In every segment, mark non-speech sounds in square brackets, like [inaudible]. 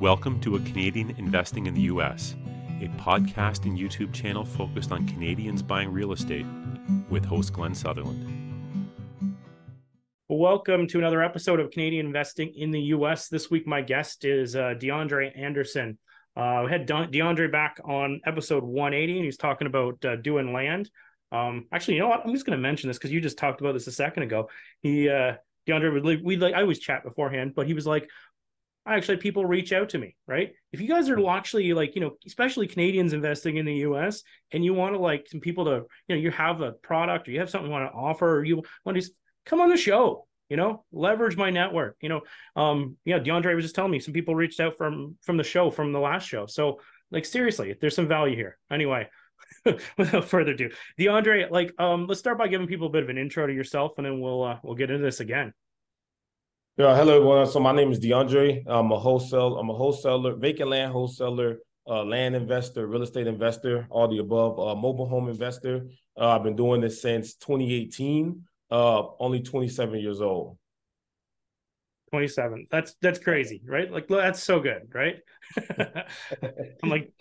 Welcome to A Canadian Investing in the U.S., a podcast and YouTube channel focused on Canadians buying real estate with host Glenn Sutherland. Welcome to another episode of Canadian Investing in the U.S. This week, my guest is uh, DeAndre Anderson. Uh, we had DeAndre back on episode 180, and he's talking about uh, doing land. Um, actually, you know what? I'm just going to mention this because you just talked about this a second ago. He, uh, DeAndre, would like, we like, I always chat beforehand, but he was like, actually people reach out to me, right? If you guys are actually like, you know, especially Canadians investing in the US and you want to like some people to, you know, you have a product or you have something you want to offer or you want to come on the show, you know, leverage my network, you know. Um, yeah, DeAndre was just telling me some people reached out from from the show, from the last show. So like seriously, there's some value here. Anyway, [laughs] without further ado, DeAndre, like um, let's start by giving people a bit of an intro to yourself and then we'll uh, we'll get into this again. Yeah, hello everyone. So my name is DeAndre. I'm a wholesale. I'm a wholesaler, vacant land wholesaler, uh, land investor, real estate investor, all the above. Uh, mobile home investor. Uh, I've been doing this since 2018. Uh, only 27 years old. 27. That's that's crazy, right? Like that's so good, right? [laughs] [laughs] I'm like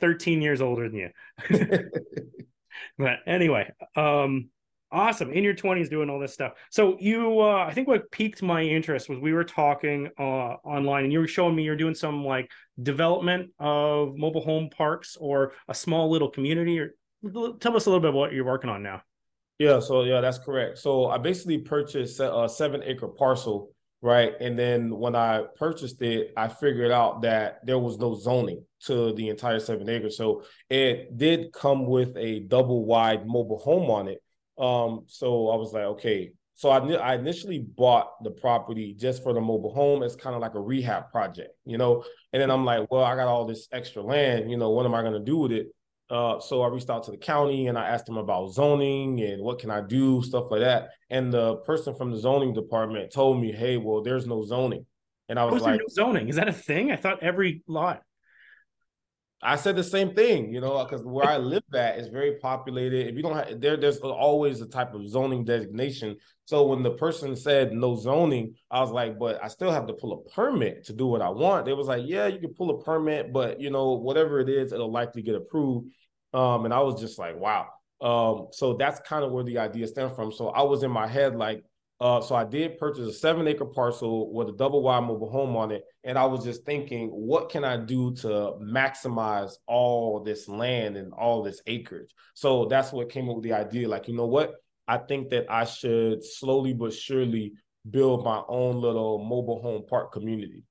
13 years older than you. [laughs] but anyway, um, Awesome. In your 20s doing all this stuff. So you uh I think what piqued my interest was we were talking uh online and you were showing me you're doing some like development of mobile home parks or a small little community or tell us a little bit what you're working on now. Yeah, so yeah, that's correct. So I basically purchased a 7 acre parcel, right? And then when I purchased it, I figured out that there was no zoning to the entire 7 acres. So it did come with a double wide mobile home on it um, so I was like, okay. So I, I initially bought the property just for the mobile home. It's kind of like a rehab project, you know. And then I'm like, well, I got all this extra land, you know. What am I going to do with it? Uh, so I reached out to the county and I asked them about zoning and what can I do, stuff like that. And the person from the zoning department told me, "Hey, well, there's no zoning." And I was like, no zoning? Is that a thing? I thought every lot I said the same thing, you know, because where I live at is very populated. If you don't have there, there's always a type of zoning designation. So when the person said no zoning, I was like, but I still have to pull a permit to do what I want. They was like, yeah, you can pull a permit, but you know, whatever it is, it'll likely get approved. Um, and I was just like, wow. Um, so that's kind of where the idea stemmed from. So I was in my head like, uh, so I did purchase a seven acre parcel with a double wide mobile home on it. And I was just thinking, what can I do to maximize all this land and all this acreage? So that's what came up with the idea. Like, you know what? I think that I should slowly but surely build my own little mobile home park community.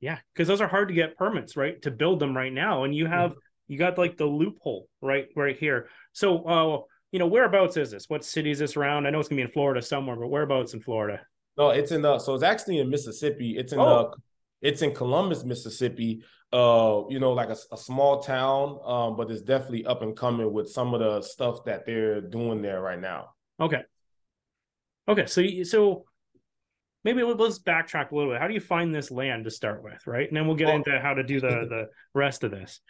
Yeah, because those are hard to get permits, right? To build them right now. And you have mm-hmm. you got like the loophole right right here. So uh you know, whereabouts is this? What city is this around? I know it's gonna be in Florida somewhere, but whereabouts in Florida? No, it's in the so it's actually in Mississippi. It's in oh. the it's in Columbus, Mississippi. Uh, you know, like a, a small town, um, but it's definitely up and coming with some of the stuff that they're doing there right now. Okay. Okay, so so maybe let's backtrack a little bit. How do you find this land to start with, right? And then we'll get well, into how to do the [laughs] the rest of this.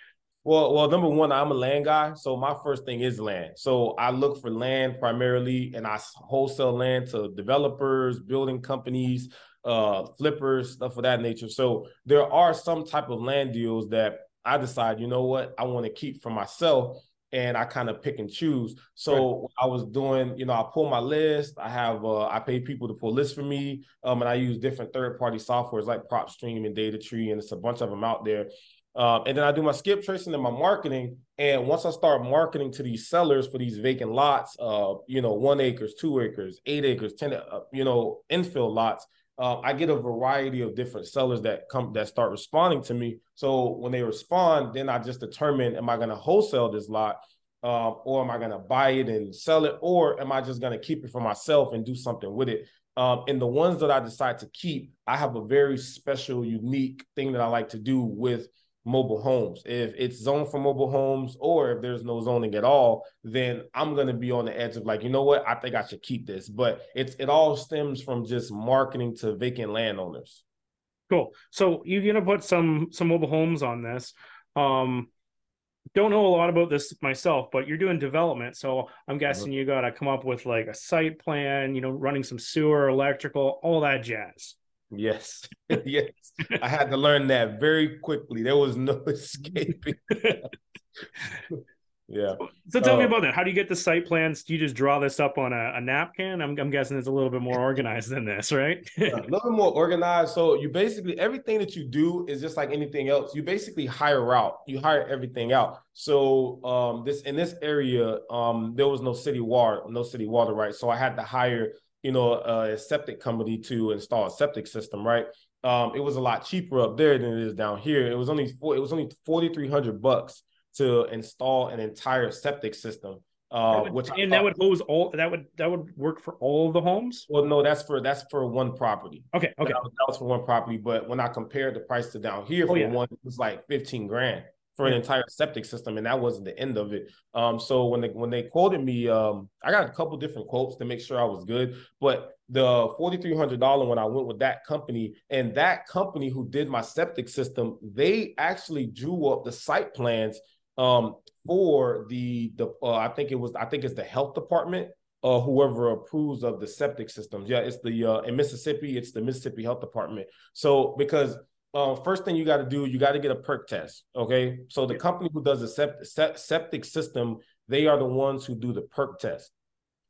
Well, well, number one, I'm a land guy, so my first thing is land. So I look for land primarily, and I wholesale land to developers, building companies, uh, flippers, stuff of that nature. So there are some type of land deals that I decide, you know what, I want to keep for myself, and I kind of pick and choose. So right. I was doing, you know, I pull my list. I have, uh, I pay people to pull lists for me, um, and I use different third party softwares like PropStream and DataTree, and it's a bunch of them out there. Um, and then I do my skip tracing and my marketing. And once I start marketing to these sellers for these vacant lots, uh, you know, one acres, two acres, eight acres, 10, uh, you know, infill lots, uh, I get a variety of different sellers that come that start responding to me. So when they respond, then I just determine, am I going to wholesale this lot? Um, or am I going to buy it and sell it? Or am I just going to keep it for myself and do something with it? Um, and the ones that I decide to keep, I have a very special, unique thing that I like to do with mobile homes. If it's zoned for mobile homes or if there's no zoning at all, then I'm going to be on the edge of like, you know what? I think I should keep this. But it's it all stems from just marketing to vacant landowners. Cool. So you're going to put some some mobile homes on this. Um don't know a lot about this myself, but you're doing development. So I'm uh-huh. guessing you got to come up with like a site plan, you know, running some sewer, electrical, all that jazz. Yes, [laughs] yes. I had to learn that very quickly. There was no [laughs] escaping. [laughs] yeah. So tell uh, me about that. How do you get the site plans? Do you just draw this up on a, a napkin? I'm, I'm, guessing it's a little bit more organized than this, right? a little bit more organized. So you basically everything that you do is just like anything else. You basically hire out. You hire everything out. So um, this in this area, um, there was no city water, no city water, right? So I had to hire you know, a septic company to install a septic system, right? Um, it was a lot cheaper up there than it is down here. It was only four, it was only forty three hundred bucks to install an entire septic system. Uh, would, which and that would hose all that would that would work for all of the homes. Well, no, that's for that's for one property. Okay, okay, that was, that was for one property. But when I compared the price to down here oh, for oh, yeah. one, it was like fifteen grand for an entire septic system, and that wasn't the end of it. Um, so when they when they quoted me, um, I got a couple different quotes to make sure I was good. But the forty three hundred dollar when I went with that company, and that company who did my septic system, they actually drew up the site plans um, for the the uh, I think it was I think it's the health department uh, whoever approves of the septic systems. Yeah, it's the uh, in Mississippi, it's the Mississippi Health Department. So because uh, first thing you got to do, you got to get a perc test. Okay. So the company who does the sept- septic system, they are the ones who do the perc test.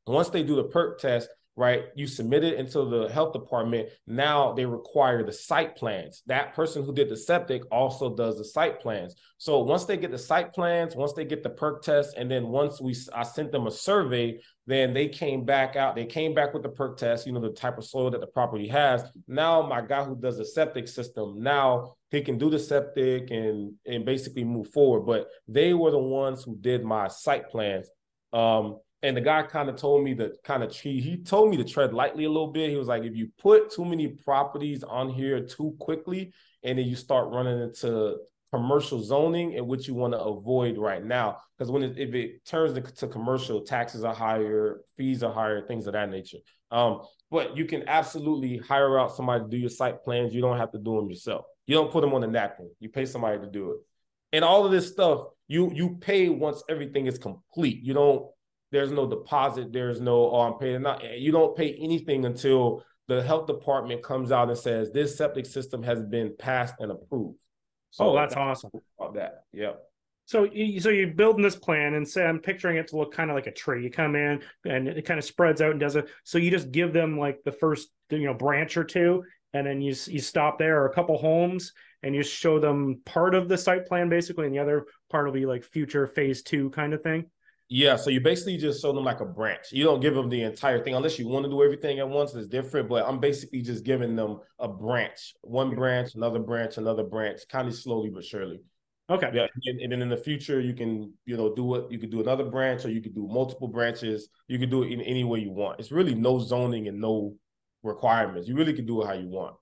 Once they do the perc test, right? You submit it into the health department. Now they require the site plans. That person who did the septic also does the site plans. So once they get the site plans, once they get the perc test, and then once we I sent them a survey, then they came back out. They came back with the perc test, you know, the type of soil that the property has. Now my guy who does the septic system, now he can do the septic and and basically move forward. But they were the ones who did my site plans. Um, and the guy kind of told me to kind of treat, he told me to tread lightly a little bit. He was like, if you put too many properties on here too quickly, and then you start running into commercial zoning and what you want to avoid right now. Because when it, if it turns into commercial, taxes are higher, fees are higher, things of that nature. Um, but you can absolutely hire out somebody to do your site plans. You don't have to do them yourself. You don't put them on the napkin. You pay somebody to do it. And all of this stuff, you you pay once everything is complete. You don't there's no deposit. There's no, oh, I'm paying. Not, you don't pay anything until the health department comes out and says this septic system has been passed and approved. So oh, that's, that's awesome. About that, yeah. So, so you're building this plan, and say I'm picturing it to look kind of like a tree. You come in, and it kind of spreads out and does it. So you just give them like the first, you know, branch or two, and then you you stop there or a couple homes, and you show them part of the site plan basically, and the other part will be like future phase two kind of thing. Yeah, so you basically just show them like a branch. You don't give them the entire thing unless you want to do everything at once. It's different, but I'm basically just giving them a branch, one branch, another branch, another branch, kind of slowly but surely. Okay. Yeah, and, and then in the future, you can you know do it. You could do another branch, or you could do multiple branches. You could do it in any way you want. It's really no zoning and no requirements. You really can do it how you want.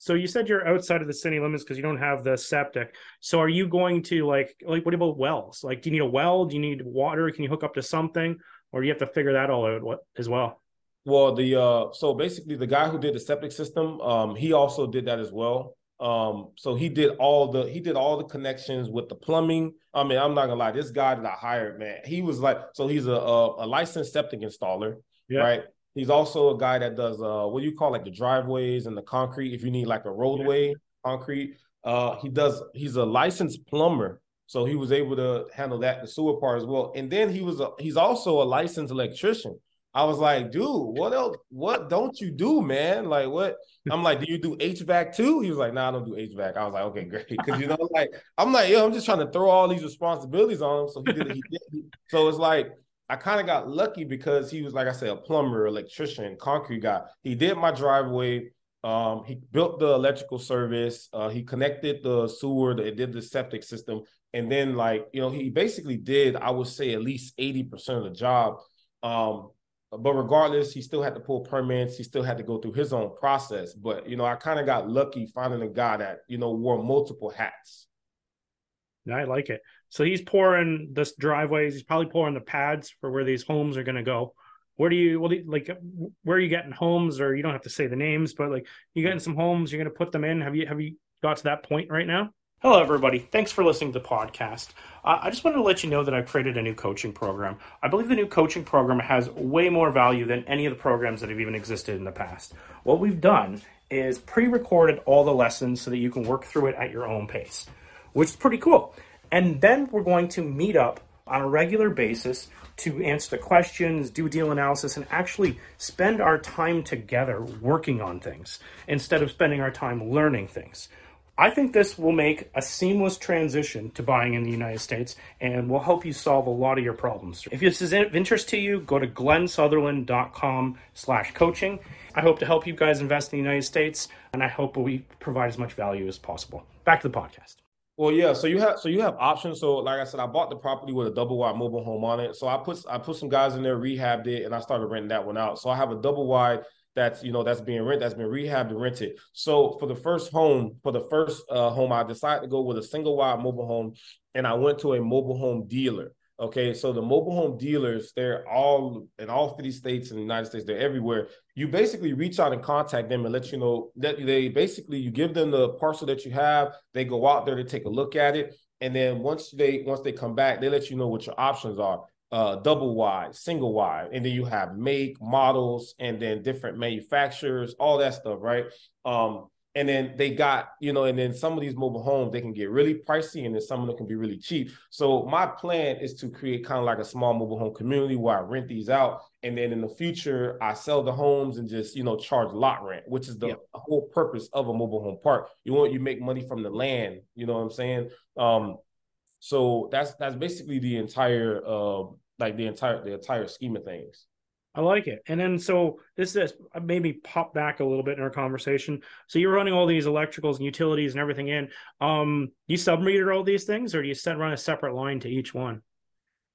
So you said you're outside of the city limits because you don't have the septic. So are you going to like like what about wells? Like, do you need a well? Do you need water? Can you hook up to something, or do you have to figure that all out what, as well? Well, the uh, so basically the guy who did the septic system, um, he also did that as well. Um, so he did all the he did all the connections with the plumbing. I mean, I'm not gonna lie, this guy that I hired, man, he was like, so he's a a, a licensed septic installer, yeah. right? He's also a guy that does uh what do you call like the driveways and the concrete if you need like a roadway concrete. Uh he does he's a licensed plumber. So he was able to handle that the sewer part as well. And then he was a he's also a licensed electrician. I was like, dude, what else? What don't you do, man? Like, what? I'm like, do you do HVAC too? He was like, nah, I don't do HVAC. I was like, okay, great. [laughs] Because you know, like, I'm like, yo, I'm just trying to throw all these responsibilities on him. So he did. He did. So it's like I kind of got lucky because he was, like I said, a plumber, electrician, concrete guy. He did my driveway. Um, he built the electrical service. Uh, he connected the sewer. It did the septic system, and then like you know, he basically did. I would say at least eighty percent of the job. Um, but regardless, he still had to pull permits. He still had to go through his own process. But you know, I kind of got lucky finding a guy that you know wore multiple hats. I like it. So he's pouring this driveways. He's probably pouring the pads for where these homes are going to go. Where do you, well, like, where are you getting homes? Or you don't have to say the names, but like, you getting some homes. You're going to put them in. Have you have you got to that point right now? Hello, everybody. Thanks for listening to the podcast. Uh, I just wanted to let you know that I've created a new coaching program. I believe the new coaching program has way more value than any of the programs that have even existed in the past. What we've done is pre-recorded all the lessons so that you can work through it at your own pace, which is pretty cool. And then we're going to meet up on a regular basis to answer the questions, do deal analysis, and actually spend our time together working on things instead of spending our time learning things. I think this will make a seamless transition to buying in the United States and will help you solve a lot of your problems. If this is of interest to you, go to glensutherland.com slash coaching. I hope to help you guys invest in the United States, and I hope we provide as much value as possible. Back to the podcast. Well, yeah. So you have so you have options. So like I said, I bought the property with a double wide mobile home on it. So I put I put some guys in there, rehabbed it, and I started renting that one out. So I have a double wide that's you know that's being rent that's been rehabbed and rented. So for the first home, for the first uh, home, I decided to go with a single wide mobile home, and I went to a mobile home dealer. Okay, so the mobile home dealers, they're all in all 50 states in the United States, they're everywhere. You basically reach out and contact them and let you know that they basically you give them the parcel that you have, they go out there to take a look at it. And then once they once they come back, they let you know what your options are. Uh, double wide, single wide, and then you have make models and then different manufacturers, all that stuff, right? Um, and then they got you know and then some of these mobile homes they can get really pricey and then some of them can be really cheap. So my plan is to create kind of like a small mobile home community where i rent these out. And then in the future i sell the homes and just you know charge lot rent which is the yep. whole purpose of a mobile home park. You want you make money from the land you know what i'm saying? Um so that's that's basically the entire uh like the entire the entire scheme of things I like it. And then so this is maybe pop back a little bit in our conversation. So you're running all these electricals and utilities and everything in. Um, you submeter all these things, or do you set run a separate line to each one?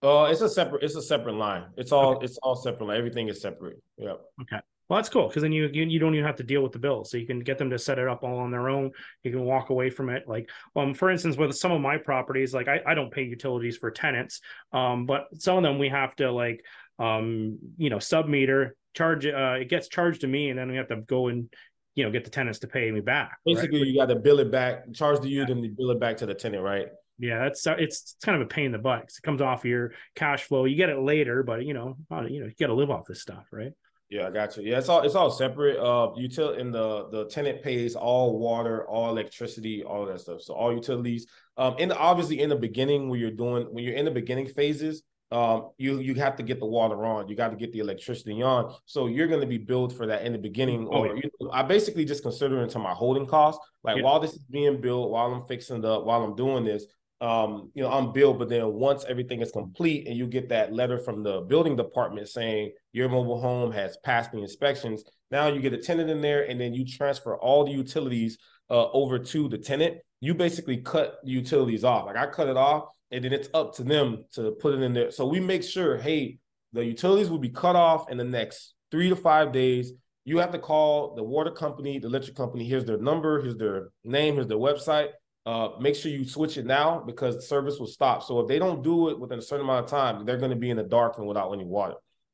Uh, it's a separate. It's a separate line. It's all. Okay. It's all separate. Line. Everything is separate. Yeah. Okay. Well, that's cool because then you, you you don't even have to deal with the bills, so you can get them to set it up all on their own. You can walk away from it. Like, um, for instance, with some of my properties, like I, I don't pay utilities for tenants, um, but some of them we have to like um, you know, sub meter charge. Uh, it gets charged to me, and then we have to go and you know get the tenants to pay me back. Basically, right? you got to bill it back, charge to you, yeah. then you bill it back to the tenant, right? Yeah, that's uh, it's, it's kind of a pain in the butt. Because it comes off your cash flow. You get it later, but you know, uh, you know, you got to live off this stuff, right? Yeah, I got you. Yeah, it's all it's all separate. Uh, util in the the tenant pays all water, all electricity, all that stuff. So all utilities. Um, and obviously in the beginning when you're doing when you're in the beginning phases, um, you you have to get the water on, you got to get the electricity on. So you're going to be billed for that in the beginning. Oh, or yeah. you know, I basically just consider it into my holding cost. Like yeah. while this is being built, while I'm fixing the, while I'm doing this, um, you know, I'm billed. But then once everything is complete and you get that letter from the building department saying your mobile home has passed the inspections, now you get a tenant in there, and then you transfer all the utilities uh, over to the tenant. You basically cut the utilities off. Like I cut it off and then it's up to them to put it in there. So we make sure, hey, the utilities will be cut off in the next three to five days. You have to call the water company, the electric company. Here's their number, here's their name, here's their website. Uh, make sure you switch it now because the service will stop. So if they don't do it within a certain amount of time, they're going to be in the dark and without any water.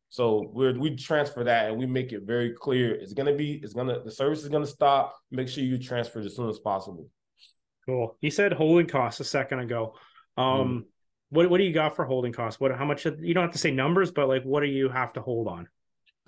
So we we transfer that and we make it very clear. It's going to be, it's going to, the service is going to stop. Make sure you transfer it as soon as possible. Cool. He said holding costs a second ago. Um, mm. what what do you got for holding costs? What how much you don't have to say numbers, but like what do you have to hold on?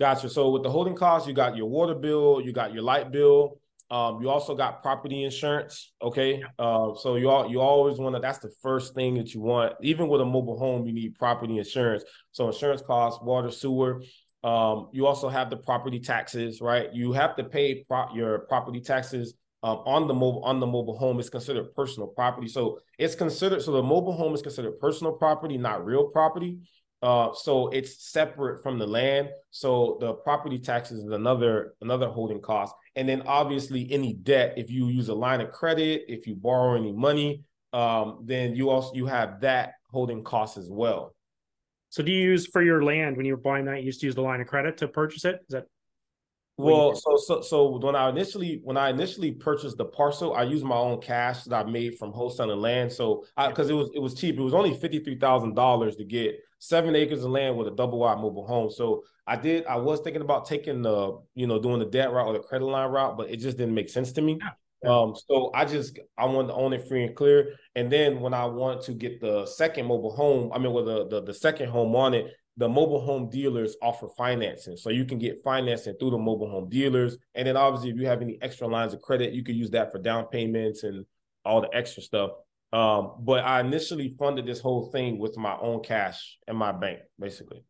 Gotcha. So with the holding costs, you got your water bill, you got your light bill, um, you also got property insurance. Okay. Uh, so you all you always want to. That's the first thing that you want. Even with a mobile home, you need property insurance. So insurance costs, water, sewer. Um, you also have the property taxes, right? You have to pay pro- your property taxes um, on the mobile on the mobile home is considered personal property. So it's considered so the mobile home is considered personal property, not real property. Uh, so it's separate from the land. So the property taxes is another another holding cost, and then obviously any debt. If you use a line of credit, if you borrow any money, um, then you also you have that holding cost as well. So do you use for your land when you were buying that? You used to use the line of credit to purchase it. Is that well, so so so when I initially when I initially purchased the parcel, I used my own cash that I made from wholesaling land. So because it was it was cheap, it was only fifty three thousand dollars to get seven acres of land with a double wide mobile home. So I did I was thinking about taking the you know doing the debt route or the credit line route, but it just didn't make sense to me. Um, so I just I wanted to own it free and clear. And then when I want to get the second mobile home, I mean with the, the the second home on it, the mobile home dealers offer financing. So you can get financing through the mobile home dealers. And then obviously, if you have any extra lines of credit, you can use that for down payments and all the extra stuff. Um, but I initially funded this whole thing with my own cash and my bank, basically.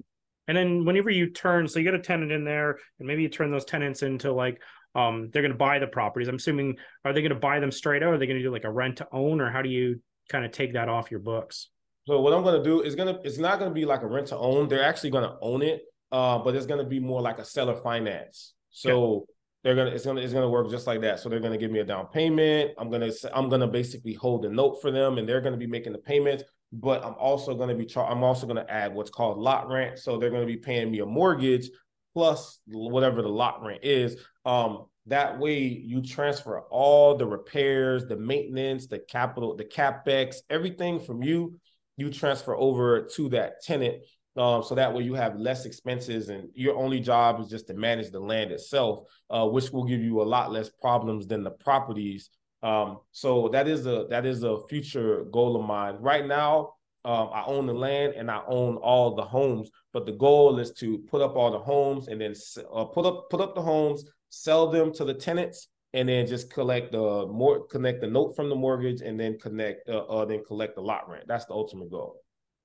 And then whenever you turn, so you get a tenant in there, and maybe you turn those tenants into like um they're going to buy the properties. I'm assuming are they going to buy them straight out? Or are they going to do like a rent to own, or how do you kind of take that off your books? So what I'm going to do is gonna it's not going to be like a rent to own. They're actually going to own it, uh, but it's going to be more like a seller finance. So okay. they're gonna it's gonna it's gonna work just like that. So they're going to give me a down payment. I'm gonna I'm gonna basically hold a note for them, and they're going to be making the payments but I'm also going to be char- I'm also to add what's called lot rent. So they're going to be paying me a mortgage plus whatever the lot rent is. Um, that way you transfer all the repairs, the maintenance, the capital, the capex, everything from you, you transfer over to that tenant. Um, so that way you have less expenses and your only job is just to manage the land itself, uh, which will give you a lot less problems than the properties um, so that is a that is a future goal of mine. Right now, um, I own the land and I own all the homes, but the goal is to put up all the homes and then uh, put up put up the homes, sell them to the tenants, and then just collect the more connect the note from the mortgage, and then connect uh, uh, then collect the lot rent. That's the ultimate goal.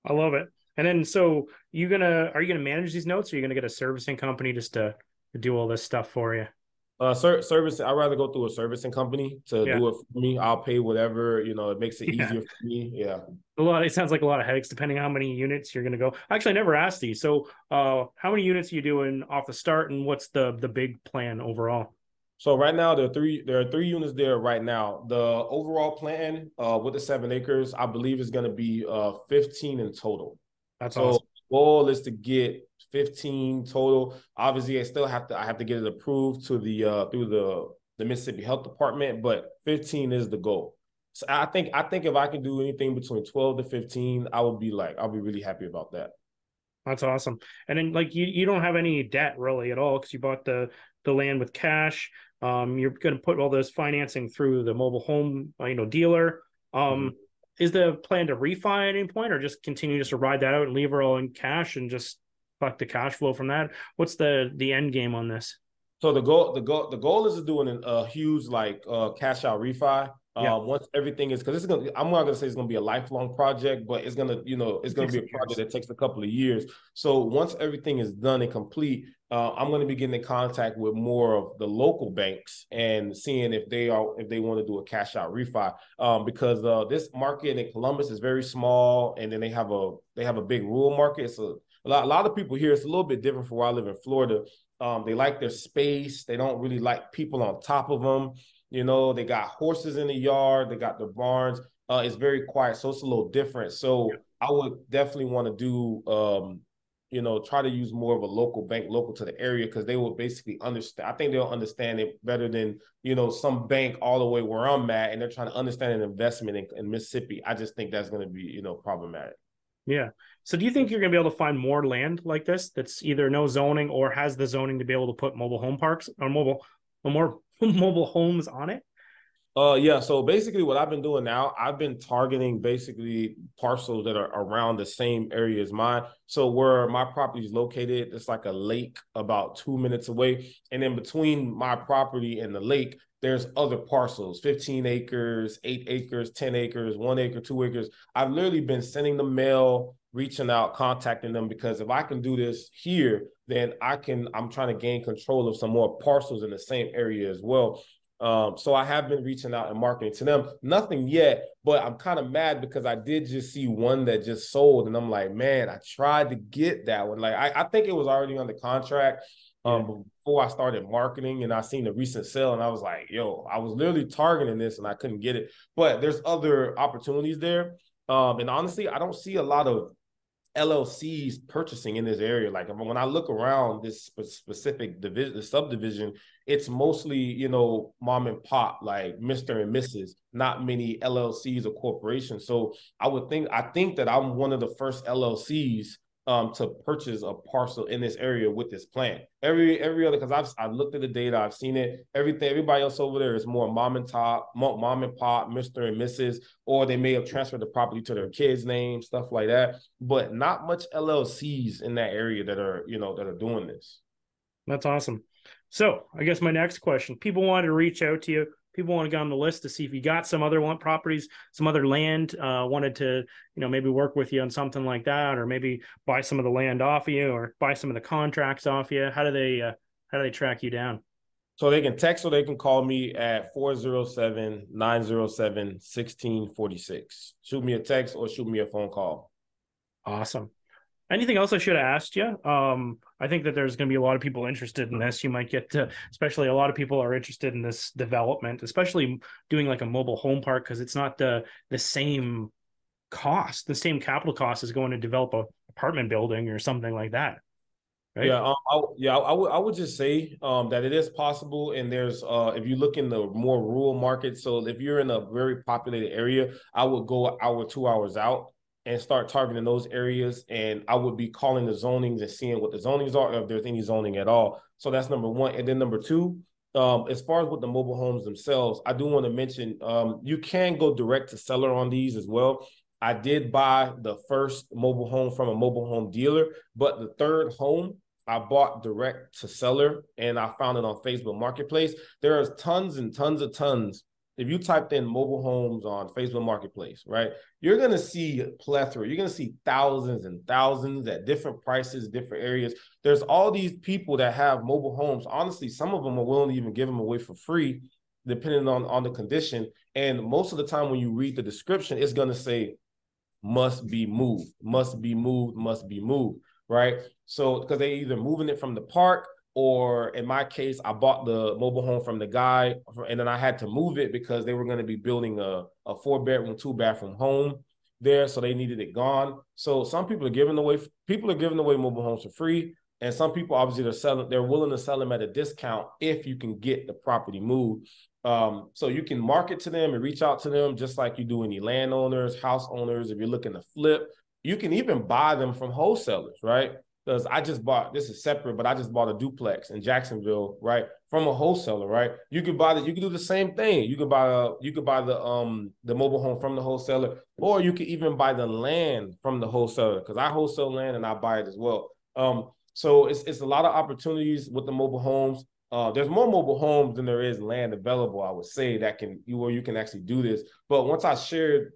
I love it. And then, so you gonna are you gonna manage these notes? Or are you gonna get a servicing company just to, to do all this stuff for you? Uh, ser- service. I'd rather go through a servicing company to yeah. do it for me. I'll pay whatever you know. It makes it yeah. easier for me. Yeah. A lot. It sounds like a lot of headaches depending on how many units you're to go. Actually, I never asked these. So, uh, how many units are you doing off the start, and what's the the big plan overall? So right now there are three there are three units there right now. The overall plan uh, with the seven acres, I believe, is going to be uh, 15 in total. That's so awesome. goal is to get 15 total. Obviously, I still have to I have to get it approved to the uh through the the Mississippi Health Department, but 15 is the goal. So I think I think if I can do anything between 12 to 15, I would be like I'll be really happy about that. That's awesome. And then like you you don't have any debt really at all because you bought the the land with cash. Um, you're going to put all this financing through the mobile home, uh, you know, dealer. Um, mm-hmm. is the plan to refi at any point, or just continue just to ride that out and leave her all in cash and just collect the cash flow from that. What's the the end game on this? So the goal the goal the goal is to do a huge like uh, cash out refi. Yeah. Uh, once everything is because it's gonna I'm not gonna say it's gonna be a lifelong project, but it's gonna you know it's gonna be a project that takes a couple of years. So once everything is done and complete, uh, I'm gonna be getting in contact with more of the local banks and seeing if they are if they want to do a cash out refi. Um, because uh, this market in Columbus is very small, and then they have a they have a big rural market. So a lot, a lot of people here, it's a little bit different from where I live in Florida. Um, they like their space. They don't really like people on top of them. You know, they got horses in the yard. They got their barns. Uh, it's very quiet, so it's a little different. So yeah. I would definitely want to do, um, you know, try to use more of a local bank, local to the area, because they will basically understand. I think they'll understand it better than you know some bank all the way where I'm at, and they're trying to understand an investment in, in Mississippi. I just think that's going to be you know problematic. Yeah. So do you think you're going to be able to find more land like this that's either no zoning or has the zoning to be able to put mobile home parks or mobile or more [laughs] mobile homes on it? Uh yeah, so basically what I've been doing now, I've been targeting basically parcels that are around the same area as mine. So where my property is located, it's like a lake about 2 minutes away, and in between my property and the lake, there's other parcels 15 acres 8 acres 10 acres 1 acre 2 acres i've literally been sending the mail reaching out contacting them because if i can do this here then i can i'm trying to gain control of some more parcels in the same area as well um, so I have been reaching out and marketing to them. Nothing yet, but I'm kind of mad because I did just see one that just sold, and I'm like, man, I tried to get that one. Like I, I think it was already on the contract, um, before I started marketing and I seen the recent sale and I was like, yo, I was literally targeting this and I couldn't get it. But there's other opportunities there. Um, and honestly, I don't see a lot of LLCs purchasing in this area. Like when I look around this specific division, the subdivision, it's mostly you know mom and pop, like Mister and Mrs. Not many LLCs or corporations. So I would think I think that I'm one of the first LLCs um, to purchase a parcel in this area with this plan. Every every other because I've I've looked at the data, I've seen it. Everything everybody else over there is more mom and top, mom and pop, Mister and Mrs. Or they may have transferred the property to their kids' name, stuff like that. But not much LLCs in that area that are you know that are doing this. That's awesome. So I guess my next question: People wanted to reach out to you people want to get on the list to see if you got some other one properties, some other land, uh, wanted to, you know, maybe work with you on something like that, or maybe buy some of the land off of you or buy some of the contracts off you. How do they, uh, how do they track you down? So they can text or they can call me at 407-907-1646. Shoot me a text or shoot me a phone call. Awesome. Anything else I should have asked you? Um, I think that there's going to be a lot of people interested in this. You might get to, especially a lot of people are interested in this development, especially doing like a mobile home park because it's not the the same cost, the same capital cost as going to develop a apartment building or something like that. Right? Yeah, um, I, yeah, I would I would just say um, that it is possible, and there's uh, if you look in the more rural markets. So if you're in a very populated area, I would go hour two hours out and start targeting those areas. And I would be calling the zonings and seeing what the zonings are, if there's any zoning at all. So that's number one. And then number two, um, as far as with the mobile homes themselves, I do want to mention um, you can go direct to seller on these as well. I did buy the first mobile home from a mobile home dealer, but the third home I bought direct to seller and I found it on Facebook Marketplace. There are tons and tons of tons if you typed in mobile homes on Facebook Marketplace, right, you're going to see plethora. You're going to see thousands and thousands at different prices, different areas. There's all these people that have mobile homes. Honestly, some of them are willing to even give them away for free, depending on, on the condition. And most of the time, when you read the description, it's going to say, must be moved, must be moved, must be moved, right? So, because they're either moving it from the park or in my case, I bought the mobile home from the guy, and then I had to move it because they were going to be building a, a four bedroom, two bathroom home there, so they needed it gone. So some people are giving away people are giving away mobile homes for free, and some people obviously they're selling they're willing to sell them at a discount if you can get the property moved. Um, so you can market to them and reach out to them just like you do any landowners, house owners. If you're looking to flip, you can even buy them from wholesalers, right? Because I just bought this is separate, but I just bought a duplex in Jacksonville, right, from a wholesaler, right? You could buy that. You could do the same thing. You could buy a, you could buy the um the mobile home from the wholesaler, or you could even buy the land from the wholesaler because I wholesale land and I buy it as well. Um, so it's it's a lot of opportunities with the mobile homes. Uh, there's more mobile homes than there is land available. I would say that can you where you can actually do this. But once I shared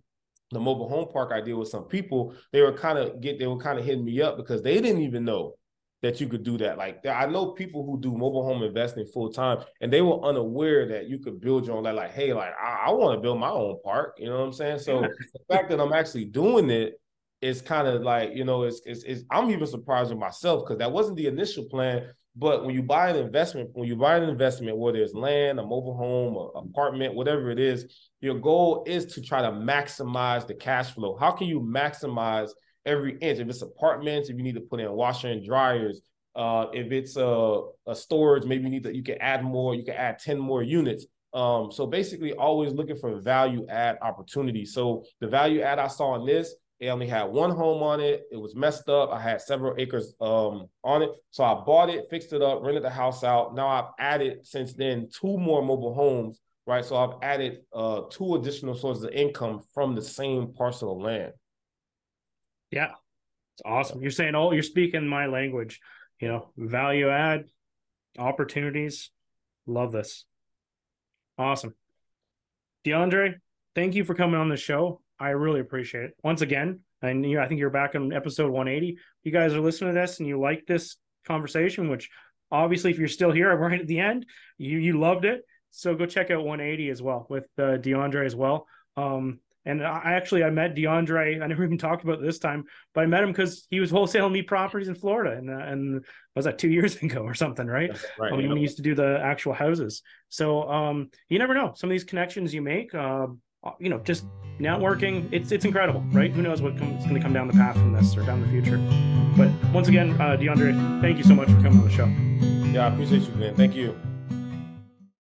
the mobile home park idea with some people, they were kind of get they were kind of hitting me up because they didn't even know that you could do that. Like I know people who do mobile home investing full time, and they were unaware that you could build your own. Like, like hey, like I, I want to build my own park. You know what I'm saying? So the fact that I'm actually doing it is kind of like you know, it's, it's, it's I'm even surprised with myself because that wasn't the initial plan. But when you buy an investment, when you buy an investment, whether it's land, a mobile home, an apartment, whatever it is, your goal is to try to maximize the cash flow. How can you maximize every inch? If it's apartments, if you need to put in washer and dryers, uh, if it's a, a storage, maybe you need to you can add more, you can add 10 more units. Um, so basically always looking for value add opportunities. So the value add I saw in this it only had one home on it. It was messed up. I had several acres um, on it. So I bought it, fixed it up, rented the house out. Now I've added since then two more mobile homes, right? So I've added uh, two additional sources of income from the same parcel of land. Yeah. It's awesome. You're saying, oh, you're speaking my language, you know, value add, opportunities. Love this. Awesome. DeAndre, thank you for coming on the show. I really appreciate it. Once again, and you, I think you're back on episode 180. You guys are listening to this and you like this conversation, which obviously, if you're still here I'm right at the end, you you loved it. So go check out 180 as well with uh, DeAndre as well. Um, and I actually I met DeAndre. I never [laughs] even talked about this time, but I met him because he was wholesaling me properties in Florida, and uh, and was that two [laughs] years ago or something, right? right. When he used to do the actual houses. So um, you never know. Some of these connections you make, uh, you know, just networking. It's it's incredible, right? Who knows what's going to come down the path from this or down the future. But once again, uh, DeAndre, thank you so much for coming on the show. Yeah, I appreciate you, man. Thank you.